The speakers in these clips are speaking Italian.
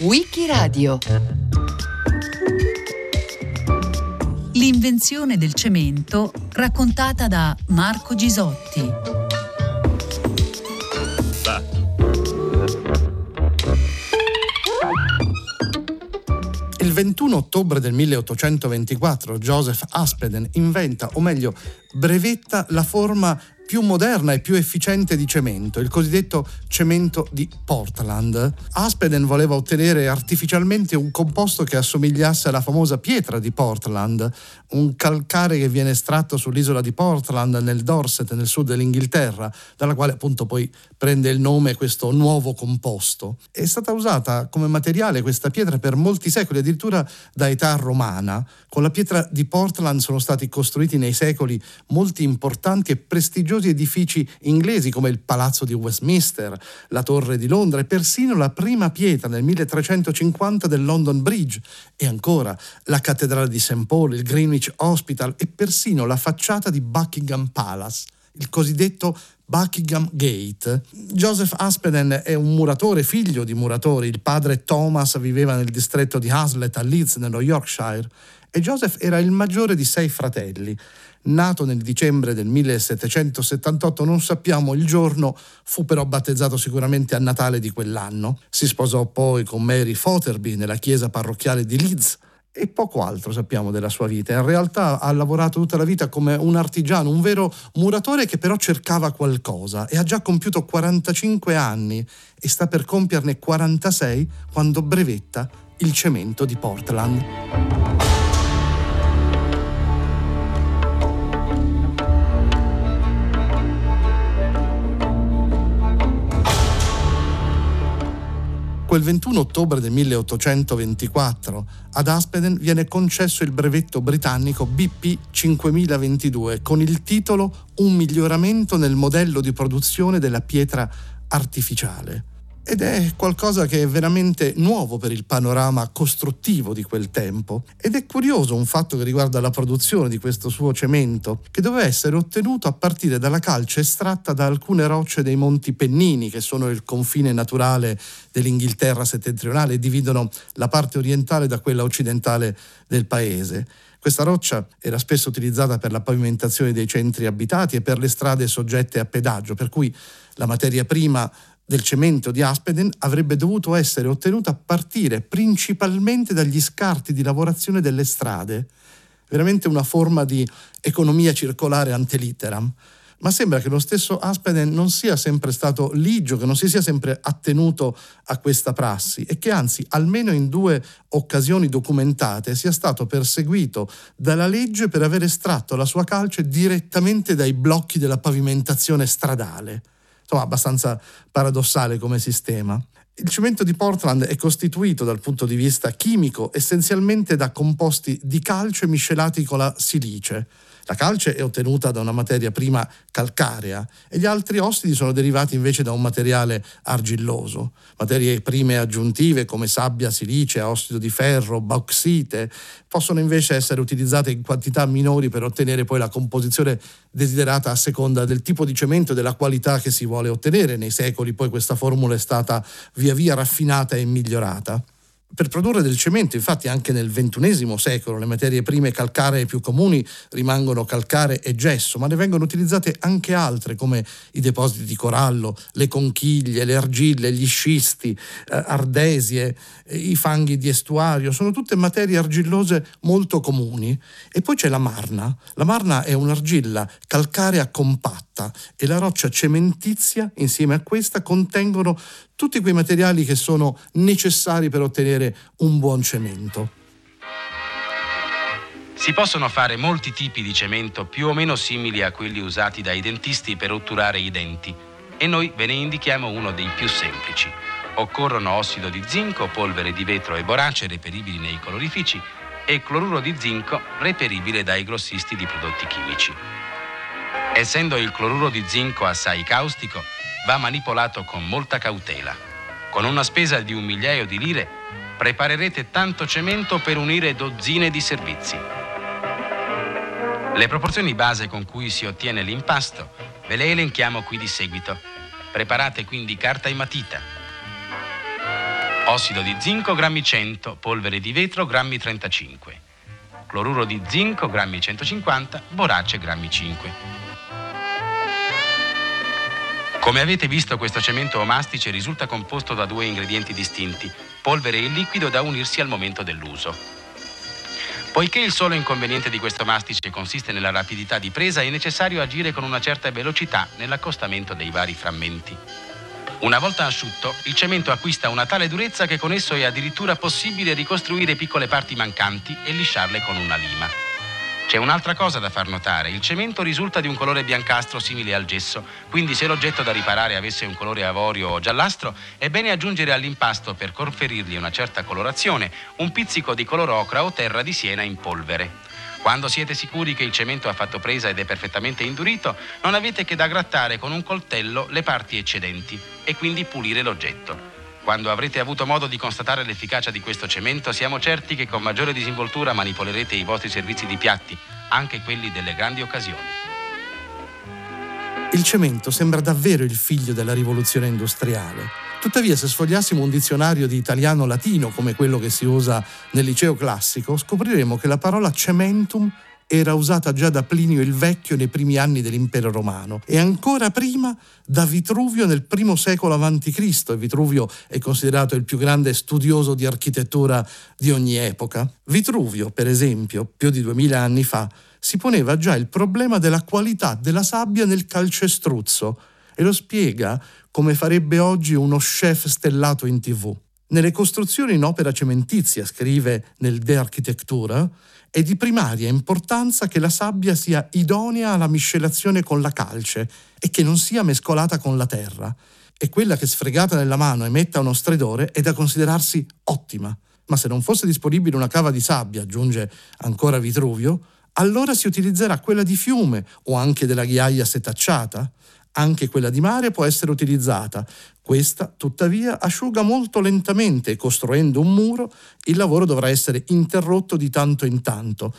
Wikiradio L'invenzione del cemento raccontata da Marco Gisotti. Il 21 ottobre del 1824 Joseph Aspeden inventa, o meglio, brevetta la forma più moderna e più efficiente di cemento, il cosiddetto cemento di Portland. Aspeden voleva ottenere artificialmente un composto che assomigliasse alla famosa pietra di Portland, un calcare che viene estratto sull'isola di Portland nel Dorset, nel sud dell'Inghilterra, dalla quale appunto poi prende il nome questo nuovo composto. È stata usata come materiale questa pietra per molti secoli, addirittura da età romana. Con la pietra di Portland sono stati costruiti nei secoli molti importanti e prestigiosi prestigiosi edifici inglesi come il Palazzo di Westminster, la Torre di Londra e persino la prima pietra nel 1350 del London Bridge e ancora la Cattedrale di St. Paul, il Greenwich Hospital e persino la facciata di Buckingham Palace, il cosiddetto Buckingham Gate. Joseph Aspeden è un muratore, figlio di muratori. Il padre Thomas viveva nel distretto di Hazlet a Leeds, nello Yorkshire, e Joseph era il maggiore di sei fratelli. Nato nel dicembre del 1778, non sappiamo il giorno, fu però battezzato sicuramente a Natale di quell'anno. Si sposò poi con Mary Fotherby nella chiesa parrocchiale di Leeds e poco altro sappiamo della sua vita. In realtà ha lavorato tutta la vita come un artigiano, un vero muratore che però cercava qualcosa e ha già compiuto 45 anni e sta per compierne 46 quando brevetta il cemento di Portland. Quel 21 ottobre del 1824 ad Aspeden viene concesso il brevetto britannico BP 5022 con il titolo Un miglioramento nel modello di produzione della pietra artificiale ed è qualcosa che è veramente nuovo per il panorama costruttivo di quel tempo. Ed è curioso un fatto che riguarda la produzione di questo suo cemento, che doveva essere ottenuto a partire dalla calce estratta da alcune rocce dei Monti Pennini, che sono il confine naturale dell'Inghilterra settentrionale e dividono la parte orientale da quella occidentale del paese. Questa roccia era spesso utilizzata per la pavimentazione dei centri abitati e per le strade soggette a pedaggio, per cui la materia prima del cemento di Aspeden avrebbe dovuto essere ottenuta a partire principalmente dagli scarti di lavorazione delle strade, veramente una forma di economia circolare ante litteram. Ma sembra che lo stesso Aspeden non sia sempre stato ligio, che non si sia sempre attenuto a questa prassi e che anzi, almeno in due occasioni documentate, sia stato perseguito dalla legge per aver estratto la sua calce direttamente dai blocchi della pavimentazione stradale insomma abbastanza paradossale come sistema. Il cemento di Portland è costituito dal punto di vista chimico essenzialmente da composti di calce miscelati con la silice. La calce è ottenuta da una materia prima calcarea e gli altri ossidi sono derivati invece da un materiale argilloso. Materie prime aggiuntive come sabbia, silice, ossido di ferro, bauxite possono invece essere utilizzate in quantità minori per ottenere poi la composizione desiderata a seconda del tipo di cemento e della qualità che si vuole ottenere. Nei secoli poi questa formula è stata via via raffinata e migliorata. Per produrre del cemento, infatti, anche nel XXI secolo le materie prime calcaree più comuni rimangono calcare e gesso, ma ne vengono utilizzate anche altre come i depositi di corallo, le conchiglie, le argille, gli scisti, eh, ardesie, eh, i fanghi di estuario, sono tutte materie argillose molto comuni. E poi c'è la marna. La marna è un'argilla calcarea compatta e la roccia cementizia insieme a questa contengono tutti quei materiali che sono necessari per ottenere un buon cemento. Si possono fare molti tipi di cemento più o meno simili a quelli usati dai dentisti per otturare i denti e noi ve ne indichiamo uno dei più semplici. Occorrono ossido di zinco, polvere di vetro e borace reperibili nei colorifici e cloruro di zinco reperibile dai grossisti di prodotti chimici. Essendo il cloruro di zinco assai caustico, va manipolato con molta cautela. Con una spesa di un migliaio di lire preparerete tanto cemento per unire dozzine di servizi. Le proporzioni base con cui si ottiene l'impasto ve le elenchiamo qui di seguito. Preparate quindi carta e matita. Ossido di zinco grammi 100, polvere di vetro grammi 35. Cloruro di zinco grammi 150, borace grammi 5. Come avete visto questo cemento o mastice risulta composto da due ingredienti distinti, polvere e liquido da unirsi al momento dell'uso. Poiché il solo inconveniente di questo mastice consiste nella rapidità di presa, è necessario agire con una certa velocità nell'accostamento dei vari frammenti. Una volta asciutto, il cemento acquista una tale durezza che con esso è addirittura possibile ricostruire piccole parti mancanti e lisciarle con una lima. C'è un'altra cosa da far notare, il cemento risulta di un colore biancastro simile al gesso, quindi se l'oggetto da riparare avesse un colore avorio o giallastro, è bene aggiungere all'impasto per conferirgli una certa colorazione un pizzico di color ocra o terra di siena in polvere. Quando siete sicuri che il cemento ha fatto presa ed è perfettamente indurito, non avete che da grattare con un coltello le parti eccedenti e quindi pulire l'oggetto. Quando avrete avuto modo di constatare l'efficacia di questo cemento, siamo certi che con maggiore disinvoltura manipolerete i vostri servizi di piatti, anche quelli delle grandi occasioni. Il cemento sembra davvero il figlio della rivoluzione industriale. Tuttavia, se sfogliassimo un dizionario di italiano-latino come quello che si usa nel liceo classico, scopriremo che la parola cementum era usata già da Plinio il Vecchio nei primi anni dell'impero romano e ancora prima da Vitruvio nel primo secolo a.C. e Vitruvio è considerato il più grande studioso di architettura di ogni epoca. Vitruvio, per esempio, più di duemila anni fa, si poneva già il problema della qualità della sabbia nel calcestruzzo e lo spiega come farebbe oggi uno chef stellato in tv. Nelle costruzioni in opera cementizia, scrive nel De Architectura, è di primaria importanza che la sabbia sia idonea alla miscelazione con la calce e che non sia mescolata con la terra. E quella che sfregata nella mano emetta uno stridore è da considerarsi ottima. Ma se non fosse disponibile una cava di sabbia, aggiunge ancora Vitruvio, allora si utilizzerà quella di fiume o anche della ghiaia setacciata. Anche quella di mare può essere utilizzata. Questa, tuttavia, asciuga molto lentamente e costruendo un muro il lavoro dovrà essere interrotto di tanto in tanto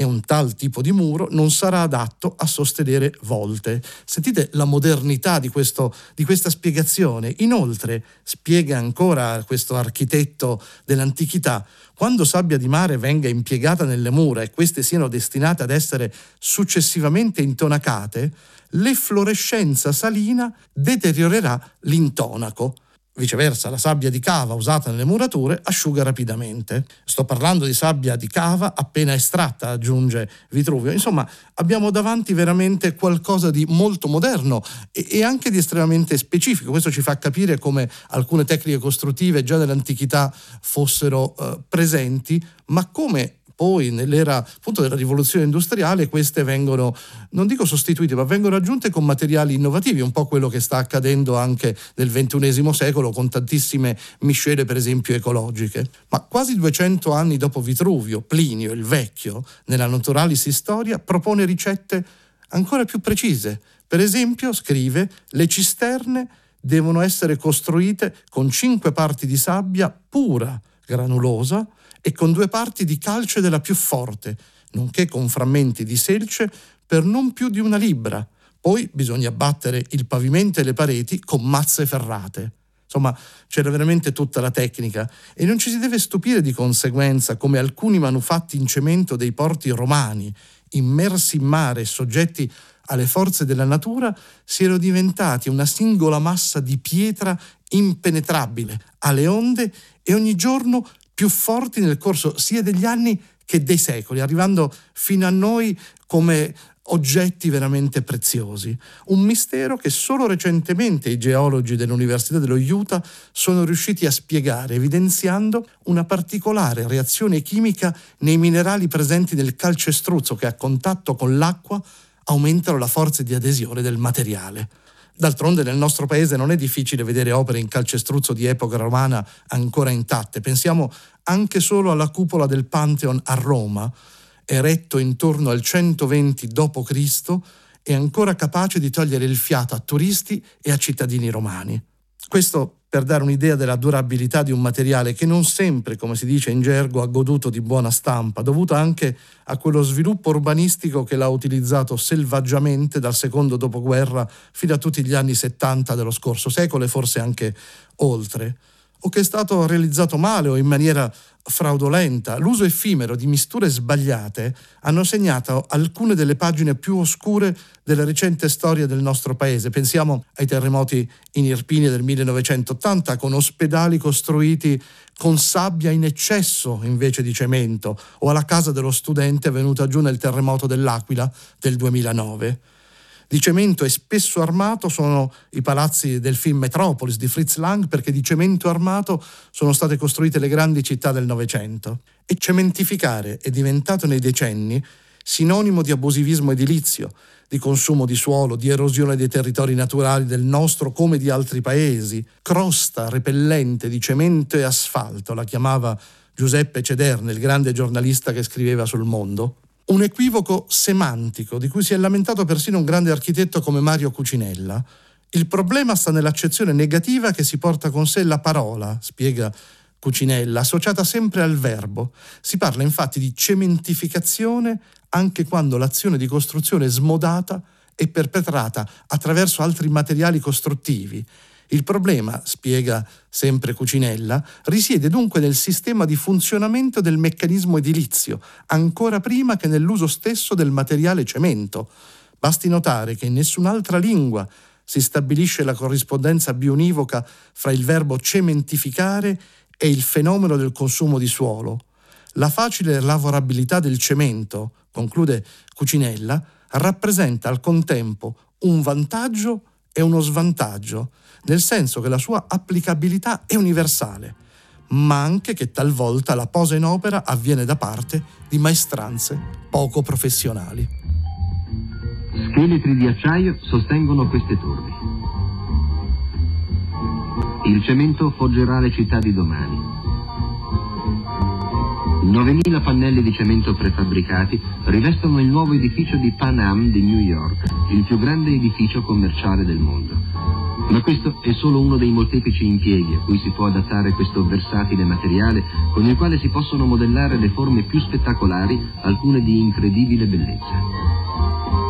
e un tal tipo di muro non sarà adatto a sostenere volte. Sentite la modernità di, questo, di, questa spiegazione. Inoltre, spiega ancora questo architetto dell'antichità, quando sabbia di mare venga impiegata nelle mura e queste siano destinate ad essere successivamente intonacate, l'efflorescenza salina deteriorerà l'intonaco. Viceversa, la sabbia di cava usata nelle murature asciuga rapidamente. Sto parlando di sabbia di cava appena estratta, aggiunge Vitruvio. Insomma, abbiamo davanti veramente qualcosa di molto moderno e, anche di estremamente specifico. Questo ci fa capire come alcune tecniche costruttive già nell'antichità fossero eh, presenti, ma come poi nell'era appunto della rivoluzione industriale queste vengono, non dico sostituite, ma vengono aggiunte con materiali innovativi, un po' quello che sta accadendo anche nel XXI secolo con tantissime miscele per esempio ecologiche. Ma quasi 200 anni dopo Vitruvio, Plinio il Vecchio, nella Naturalis Historia, propone ricette ancora più precise. Per esempio, scrive, le cisterne devono essere costruite con cinque parti di sabbia pura, granulosa, e con due parti di calce della più forte, nonché con frammenti di selce per non più di una libbra. Poi bisogna battere il pavimento e le pareti con mazze ferrate. Insomma, c'era veramente tutta la tecnica e non ci si deve stupire di conseguenza come alcuni manufatti in cemento dei porti romani, immersi in mare e soggetti alle forze della natura, siano diventati una singola massa di pietra impenetrabile alle onde e ogni giorno più forti nel corso sia degli anni che dei secoli, arrivando fino a noi come oggetti veramente preziosi. Un mistero che solo recentemente i geologi dell'Università dello Utah sono riusciti a spiegare, evidenziando una particolare reazione chimica nei minerali presenti nel calcestruzzo che a contatto con l'acqua aumentano la forza di adesione del materiale. D'altronde nel nostro paese non è difficile vedere opere in calcestruzzo di epoca romana ancora intatte. Pensiamo anche solo alla cupola del Pantheon a Roma, eretto intorno al 120 d.C. e ancora capace di togliere il fiato a turisti e a cittadini romani. Questo per dare un'idea della durabilità di un materiale che non sempre, come si dice in gergo, ha goduto di buona stampa, dovuto anche a quello sviluppo urbanistico che l'ha utilizzato selvaggiamente dal secondo dopoguerra fino a tutti gli anni 70 dello scorso secolo e forse anche oltre. O che è stato realizzato male o in maniera fraudolenta. L'uso effimero di misture sbagliate hanno segnato alcune delle pagine più oscure della recente storia del nostro paese. Pensiamo ai terremoti in Irpinia del 1980 con ospedali costruiti con sabbia in eccesso invece di cemento o alla casa dello studente venuta giù nel terremoto dell'Aquila del 2009 di cemento e spesso armato sono i palazzi del film Metropolis di Fritz Lang perché di cemento armato sono state costruite le grandi città del Novecento. E cementificare è diventato nei decenni sinonimo di abusivismo edilizio, di consumo di suolo, di erosione dei territori naturali del nostro come di altri paesi, crosta repellente di cemento e asfalto, la chiamava Giuseppe Cederne, il grande giornalista che scriveva sul mondo un equivoco semantico di cui si è lamentato persino un grande architetto come Mario Cucinella. Il problema sta nell'accezione negativa che si porta con sé la parola, spiega Cucinella, associata sempre al verbo. Si parla infatti di cementificazione anche quando l'azione di costruzione smodata è perpetrata attraverso altri materiali costruttivi il problema, spiega sempre Cucinella, risiede dunque nel sistema di funzionamento del meccanismo edilizio, ancora prima che nell'uso stesso del materiale cemento. Basti notare che in nessun'altra lingua si stabilisce la corrispondenza bionivoca fra il verbo cementificare e il fenomeno del consumo di suolo. La facile lavorabilità del cemento, conclude Cucinella, rappresenta al contempo un vantaggio e uno svantaggio, nel senso che la sua applicabilità è universale, ma anche che talvolta la posa in opera avviene da parte di maestranze poco professionali. Scheletri di acciaio sostengono queste torri. Il cemento foggerà le città di domani. 9.000 pannelli di cemento prefabbricati rivestono il nuovo edificio di Pan Am di New York, il più grande edificio commerciale del mondo. Ma questo è solo uno dei molteplici impieghi a cui si può adattare questo versatile materiale con il quale si possono modellare le forme più spettacolari, alcune di incredibile bellezza.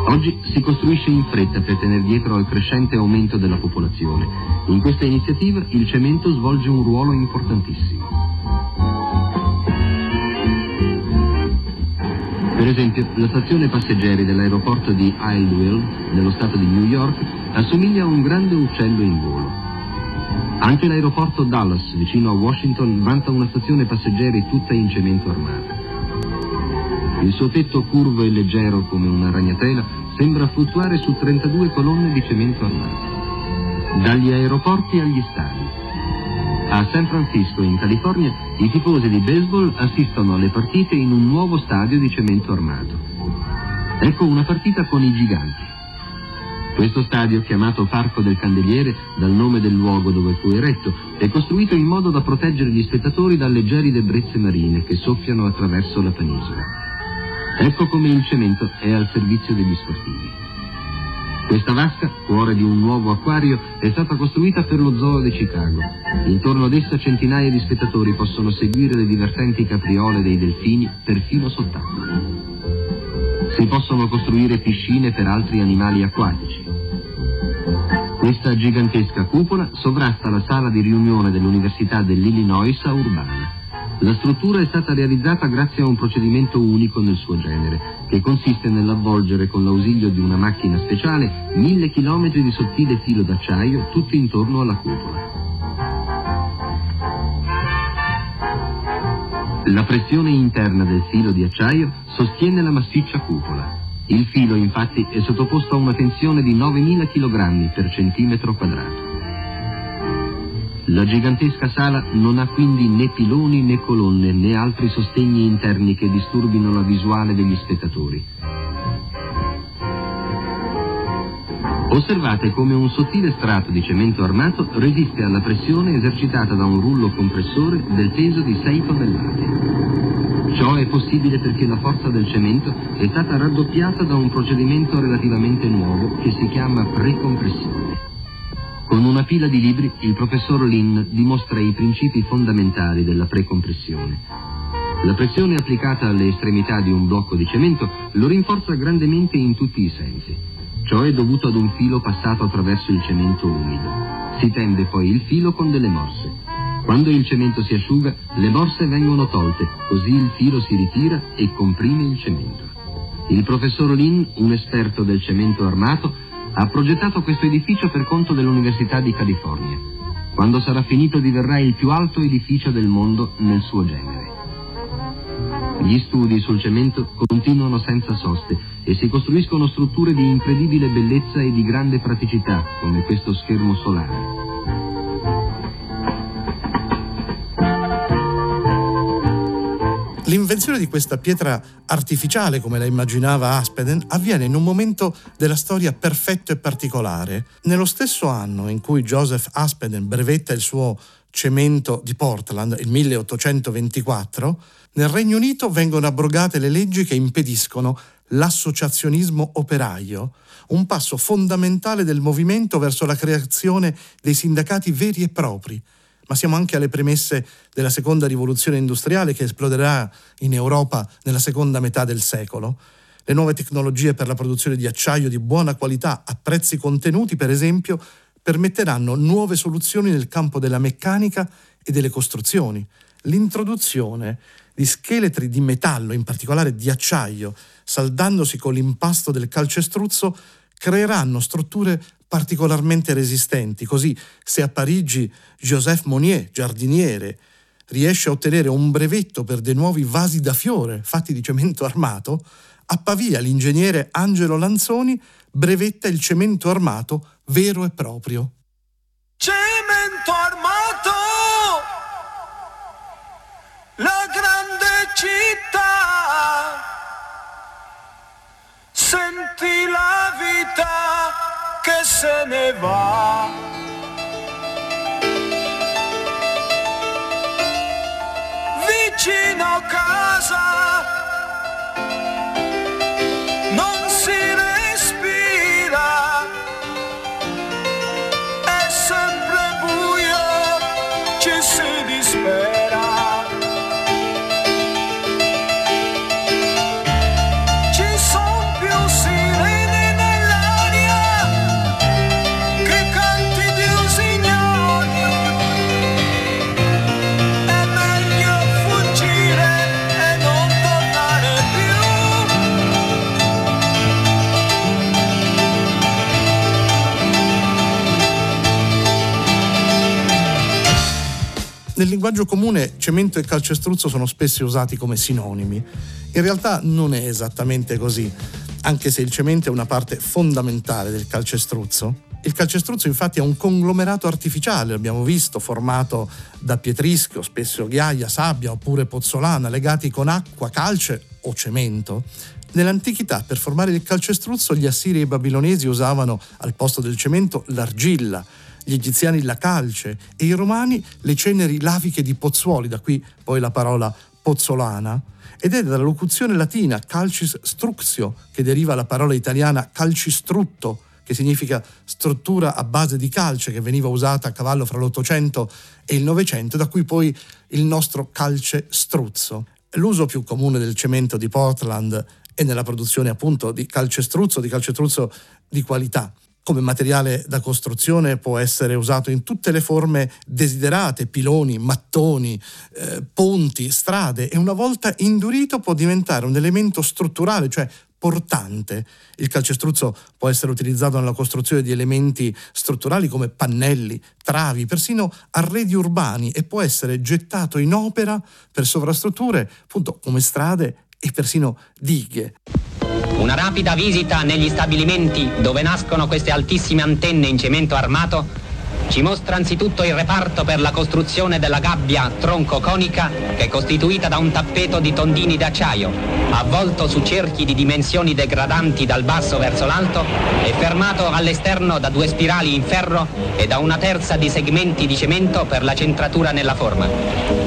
Oggi si costruisce in fretta per tenere dietro al crescente aumento della popolazione. In questa iniziativa il cemento svolge un ruolo importantissimo. Per esempio, la stazione passeggeri dell'aeroporto di Idlewild, nello stato di New York, assomiglia a un grande uccello in volo. Anche l'aeroporto Dallas, vicino a Washington, vanta una stazione passeggeri tutta in cemento armato. Il suo tetto curvo e leggero come una ragnatela sembra fluttuare su 32 colonne di cemento armato. Dagli aeroporti agli stadi. A San Francisco, in California, i tifosi di baseball assistono alle partite in un nuovo stadio di cemento armato. Ecco una partita con i giganti. Questo stadio, chiamato Parco del Candeliere, dal nome del luogo dove fu eretto, è costruito in modo da proteggere gli spettatori dalle gelide brezze marine che soffiano attraverso la penisola. Ecco come il cemento è al servizio degli sportivi. Questa vasca, cuore di un nuovo acquario, è stata costruita per lo zoo di Chicago. Intorno ad essa centinaia di spettatori possono seguire le divertenti capriole dei delfini perfino sott'acqua. Si possono costruire piscine per altri animali acquatici. Questa gigantesca cupola sovrasta la sala di riunione dell'Università dell'Illinois a Urbana. La struttura è stata realizzata grazie a un procedimento unico nel suo genere, che consiste nell'avvolgere con l'ausilio di una macchina speciale mille chilometri di sottile filo d'acciaio tutto intorno alla cupola. La pressione interna del filo di acciaio sostiene la massiccia cupola. Il filo infatti è sottoposto a una tensione di 9.000 kg per centimetro quadrato. La gigantesca sala non ha quindi né piloni né colonne né altri sostegni interni che disturbino la visuale degli spettatori. Osservate come un sottile strato di cemento armato resiste alla pressione esercitata da un rullo compressore del peso di 6 tonnellate. Ciò è possibile perché la forza del cemento è stata raddoppiata da un procedimento relativamente nuovo che si chiama precompressione. Con una pila di libri il professor Lin dimostra i principi fondamentali della precompressione. La pressione applicata alle estremità di un blocco di cemento lo rinforza grandemente in tutti i sensi. Ciò è dovuto ad un filo passato attraverso il cemento umido. Si tende poi il filo con delle morse. Quando il cemento si asciuga, le borse vengono tolte, così il filo si ritira e comprime il cemento. Il professor Lin, un esperto del cemento armato, ha progettato questo edificio per conto dell'Università di California. Quando sarà finito diverrà il più alto edificio del mondo nel suo genere. Gli studi sul cemento continuano senza soste e si costruiscono strutture di incredibile bellezza e di grande praticità, come questo schermo solare. L'invenzione di questa pietra artificiale, come la immaginava Aspeden, avviene in un momento della storia perfetto e particolare. Nello stesso anno in cui Joseph Aspeden brevetta il suo cemento di Portland, il 1824, nel Regno Unito vengono abrogate le leggi che impediscono l'associazionismo operaio, un passo fondamentale del movimento verso la creazione dei sindacati veri e propri, ma siamo anche alle premesse della seconda rivoluzione industriale che esploderà in Europa nella seconda metà del secolo. Le nuove tecnologie per la produzione di acciaio di buona qualità a prezzi contenuti, per esempio, permetteranno nuove soluzioni nel campo della meccanica e delle costruzioni. L'introduzione di scheletri di metallo, in particolare di acciaio, saldandosi con l'impasto del calcestruzzo, creeranno strutture particolarmente resistenti. Così, se a Parigi Joseph Monnier, giardiniere, riesce a ottenere un brevetto per dei nuovi vasi da fiore fatti di cemento armato, a Pavia l'ingegnere Angelo Lanzoni brevetta il cemento armato vero e proprio. Cemento che se ne va. Linguaggio comune cemento e calcestruzzo sono spesso usati come sinonimi. In realtà non è esattamente così, anche se il cemento è una parte fondamentale del calcestruzzo. Il calcestruzzo infatti è un conglomerato artificiale, abbiamo visto, formato da pietrischio, spesso ghiaia, sabbia oppure pozzolana, legati con acqua, calce o cemento. Nell'antichità per formare il calcestruzzo gli assiri e i babilonesi usavano al posto del cemento l'argilla, gli egiziani la calce e i romani le ceneri laviche di Pozzuoli, da qui poi la parola pozzolana, ed è dalla locuzione latina calcis structio che deriva la parola italiana calcistrutto, che significa struttura a base di calce che veniva usata a cavallo fra l'Ottocento e il Novecento, da cui poi il nostro calce struzzo. L'uso più comune del cemento di Portland è nella produzione appunto di calcestruzzo, di calcestruzzo di qualità come materiale da costruzione può essere usato in tutte le forme desiderate, piloni, mattoni, eh, ponti, strade e una volta indurito può diventare un elemento strutturale, cioè portante. Il calcestruzzo può essere utilizzato nella costruzione di elementi strutturali come pannelli, travi, persino arredi urbani e può essere gettato in opera per sovrastrutture, appunto come strade e persino dighe. Una rapida visita negli stabilimenti dove nascono queste altissime antenne in cemento armato ci mostra anzitutto il reparto per la costruzione della gabbia tronco-conica che è costituita da un tappeto di tondini d'acciaio, avvolto su cerchi di dimensioni degradanti dal basso verso l'alto e fermato all'esterno da due spirali in ferro e da una terza di segmenti di cemento per la centratura nella forma.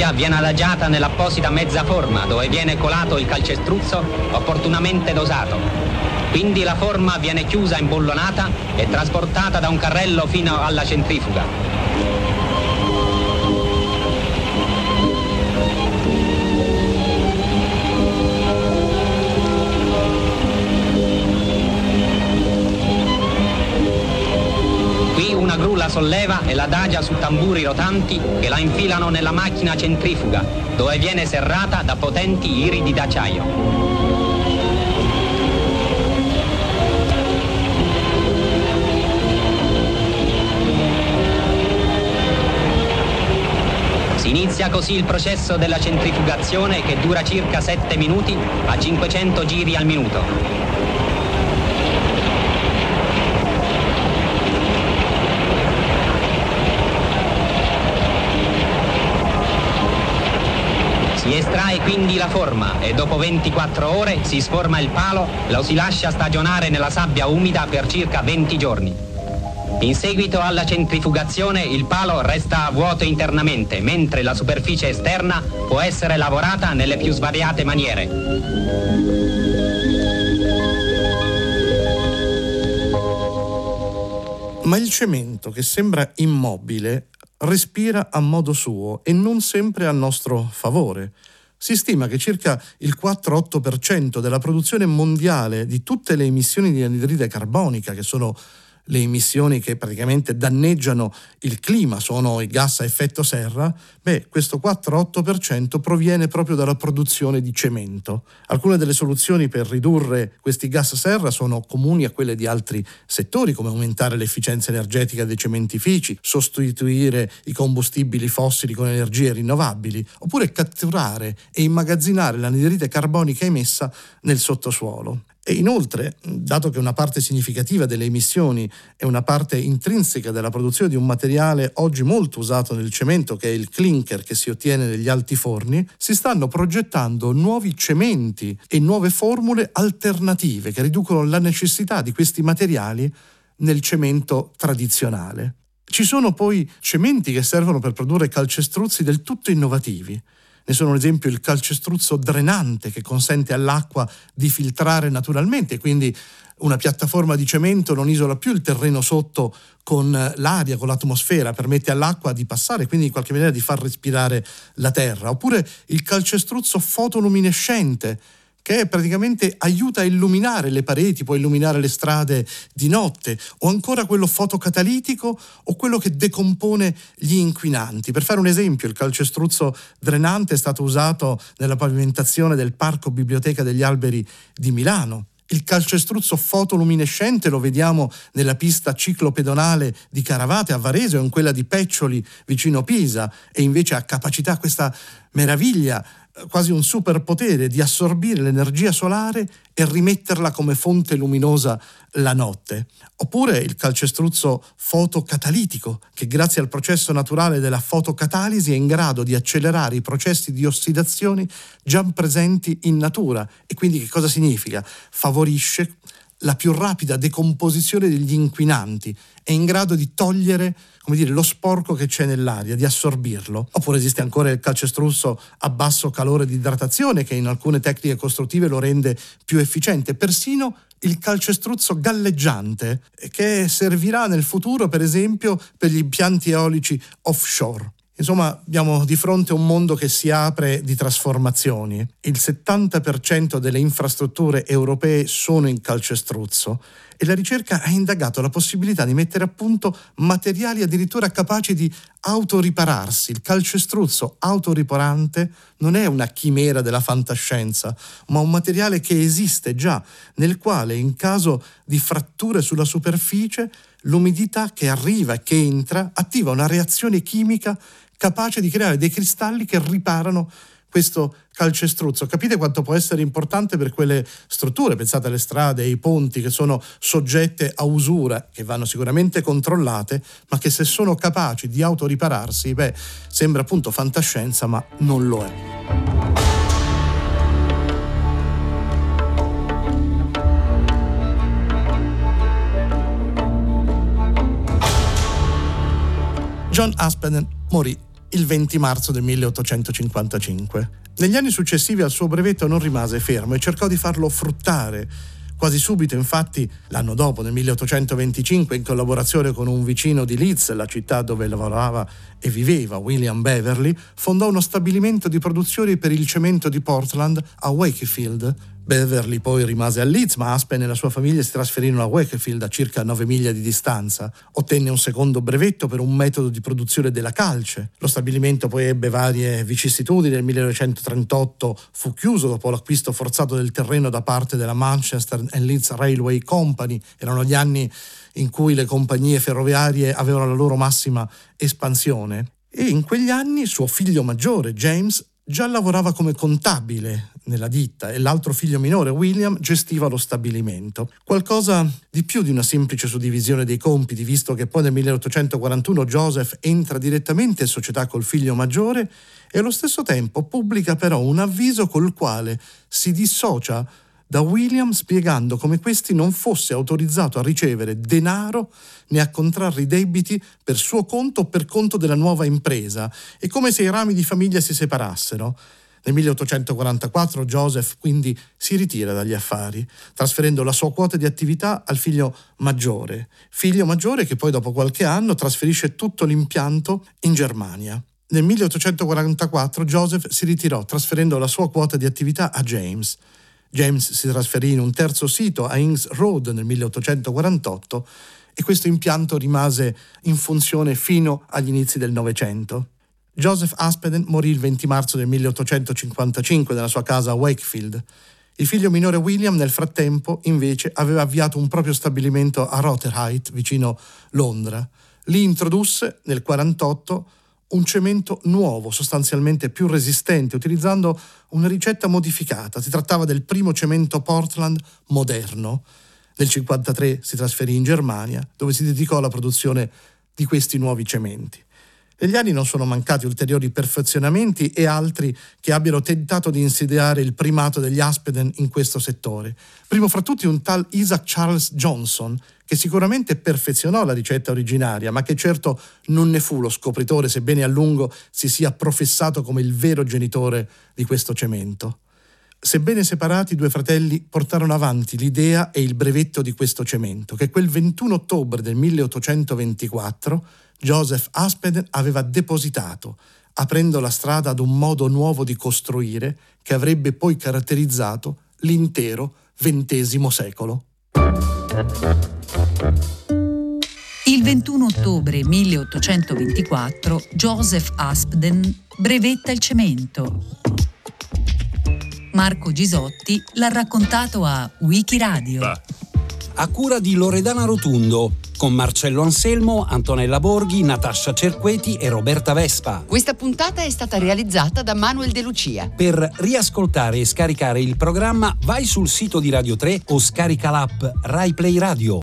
Gabbia viene adagiata nell'apposita mezza forma dove viene colato il calcestruzzo opportunamente dosato. Quindi la forma viene chiusa imbollonata e trasportata da un carrello fino alla centrifuga. Solleva e l'adagia su tamburi rotanti che la infilano nella macchina centrifuga, dove viene serrata da potenti iridi d'acciaio. Inizia così il processo della centrifugazione che dura circa 7 minuti a 500 giri al minuto. Si estrae quindi la forma e dopo 24 ore si sforma il palo, lo si lascia stagionare nella sabbia umida per circa 20 giorni. In seguito alla centrifugazione il palo resta vuoto internamente, mentre la superficie esterna può essere lavorata nelle più svariate maniere. Ma il cemento, che sembra immobile, respira a modo suo e non sempre a nostro favore. Si stima che circa il 4-8% della produzione mondiale di tutte le emissioni di anidride carbonica, che sono le emissioni che praticamente danneggiano il clima, sono i gas a effetto serra, beh, questo 4-8% proviene proprio dalla produzione di cemento. Alcune delle soluzioni per ridurre questi gas serra sono comuni a quelle di altri settori, come aumentare l'efficienza energetica dei cementifici, sostituire i combustibili fossili con energie rinnovabili, oppure catturare e immagazzinare l'anidride carbonica emessa nel sottosuolo. E inoltre, dato che una parte significativa delle emissioni è una parte intrinseca della produzione di un materiale oggi molto usato nel cemento, che è il clinker che si ottiene negli alti forni, si stanno progettando nuovi cementi e nuove formule alternative che riducono la necessità di questi materiali nel cemento tradizionale. Ci sono poi cementi che servono per produrre calcestruzzi del tutto innovativi. Ne sono un esempio il calcestruzzo drenante che consente all'acqua di filtrare naturalmente, quindi una piattaforma di cemento non isola più il terreno sotto con l'aria, con l'atmosfera, permette all'acqua di passare, quindi in qualche maniera di far respirare la terra. Oppure il calcestruzzo fotoluminescente che praticamente aiuta a illuminare le pareti, può illuminare le strade di notte, o ancora quello fotocatalitico o quello che decompone gli inquinanti. Per fare un esempio, il calcestruzzo drenante è stato usato nella pavimentazione del Parco Biblioteca degli Alberi di Milano. Il calcestruzzo fotoluminescente lo vediamo nella pista ciclopedonale di Caravate a Varese o in quella di Peccioli vicino Pisa e invece ha capacità questa meraviglia quasi un superpotere di assorbire l'energia solare e rimetterla come fonte luminosa la notte. Oppure il calcestruzzo fotocatalitico, che grazie al processo naturale della fotocatalisi è in grado di accelerare i processi di ossidazione già presenti in natura. E quindi che cosa significa? Favorisce la più rapida decomposizione degli inquinanti, è in grado di togliere come dire, lo sporco che c'è nell'aria, di assorbirlo. Oppure esiste ancora il calcestruzzo a basso calore di idratazione che in alcune tecniche costruttive lo rende più efficiente. Persino il calcestruzzo galleggiante che servirà nel futuro per esempio per gli impianti eolici offshore. Insomma, abbiamo di fronte un mondo che si apre di trasformazioni. Il 70% delle infrastrutture europee sono in calcestruzzo e la ricerca ha indagato la possibilità di mettere a punto materiali addirittura capaci di autoripararsi. Il calcestruzzo autoriparante non è una chimera della fantascienza, ma un materiale che esiste già, nel quale in caso di fratture sulla superficie l'umidità che arriva e che entra attiva una reazione chimica capace di creare dei cristalli che riparano questo calcestruzzo. Capite quanto può essere importante per quelle strutture, pensate alle strade, ai ponti che sono soggette a usura, che vanno sicuramente controllate, ma che se sono capaci di autoripararsi, beh, sembra appunto fantascienza, ma non lo è. John Aspenden morì il 20 marzo del 1855. Negli anni successivi al suo brevetto non rimase fermo e cercò di farlo fruttare. Quasi subito, infatti, l'anno dopo, nel 1825, in collaborazione con un vicino di Leeds, la città dove lavorava e viveva, William Beverly, fondò uno stabilimento di produzione per il cemento di Portland a Wakefield, Beverly poi rimase a Leeds, ma Aspen e la sua famiglia si trasferirono a Wakefield a circa 9 miglia di distanza. Ottenne un secondo brevetto per un metodo di produzione della calce. Lo stabilimento poi ebbe varie vicissitudini. Nel 1938 fu chiuso dopo l'acquisto forzato del terreno da parte della Manchester and Leeds Railway Company. Erano gli anni in cui le compagnie ferroviarie avevano la loro massima espansione. E in quegli anni suo figlio maggiore, James, già lavorava come contabile nella ditta e l'altro figlio minore, William, gestiva lo stabilimento. Qualcosa di più di una semplice suddivisione dei compiti, visto che poi nel 1841 Joseph entra direttamente in società col figlio maggiore e allo stesso tempo pubblica però un avviso col quale si dissocia da William spiegando come questi non fosse autorizzato a ricevere denaro né a contrarre i debiti per suo conto o per conto della nuova impresa e come se i rami di famiglia si separassero. Nel 1844 Joseph quindi si ritira dagli affari, trasferendo la sua quota di attività al figlio maggiore, figlio maggiore che poi dopo qualche anno trasferisce tutto l'impianto in Germania. Nel 1844 Joseph si ritirò trasferendo la sua quota di attività a James. James si trasferì in un terzo sito a Ings Road nel 1848 e questo impianto rimase in funzione fino agli inizi del Novecento. Joseph Aspeden morì il 20 marzo del 1855 nella sua casa a Wakefield. Il figlio minore William nel frattempo invece aveva avviato un proprio stabilimento a Rotherhithe vicino Londra. Lì introdusse nel 1948 un cemento nuovo, sostanzialmente più resistente, utilizzando una ricetta modificata. Si trattava del primo cemento Portland moderno. Nel 1953 si trasferì in Germania, dove si dedicò alla produzione di questi nuovi cementi. Negli anni non sono mancati ulteriori perfezionamenti e altri che abbiano tentato di insediare il primato degli Aspeden in questo settore. Primo fra tutti un tal Isaac Charles Johnson, che sicuramente perfezionò la ricetta originaria, ma che certo non ne fu lo scopritore, sebbene a lungo si sia professato come il vero genitore di questo cemento. Sebbene separati, i due fratelli portarono avanti l'idea e il brevetto di questo cemento, che quel 21 ottobre del 1824 Joseph Aspeden aveva depositato, aprendo la strada ad un modo nuovo di costruire che avrebbe poi caratterizzato l'intero XX secolo. Il 21 ottobre 1824 Joseph Aspden brevetta il cemento. Marco Gisotti l'ha raccontato a Wikiradio. A cura di Loredana Rotundo, con Marcello Anselmo, Antonella Borghi, Natascia Cerqueti e Roberta Vespa. Questa puntata è stata realizzata da Manuel De Lucia. Per riascoltare e scaricare il programma vai sul sito di Radio 3 o scarica l'app Rai Play Radio.